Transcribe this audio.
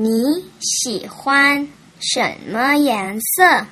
你喜欢什么颜色？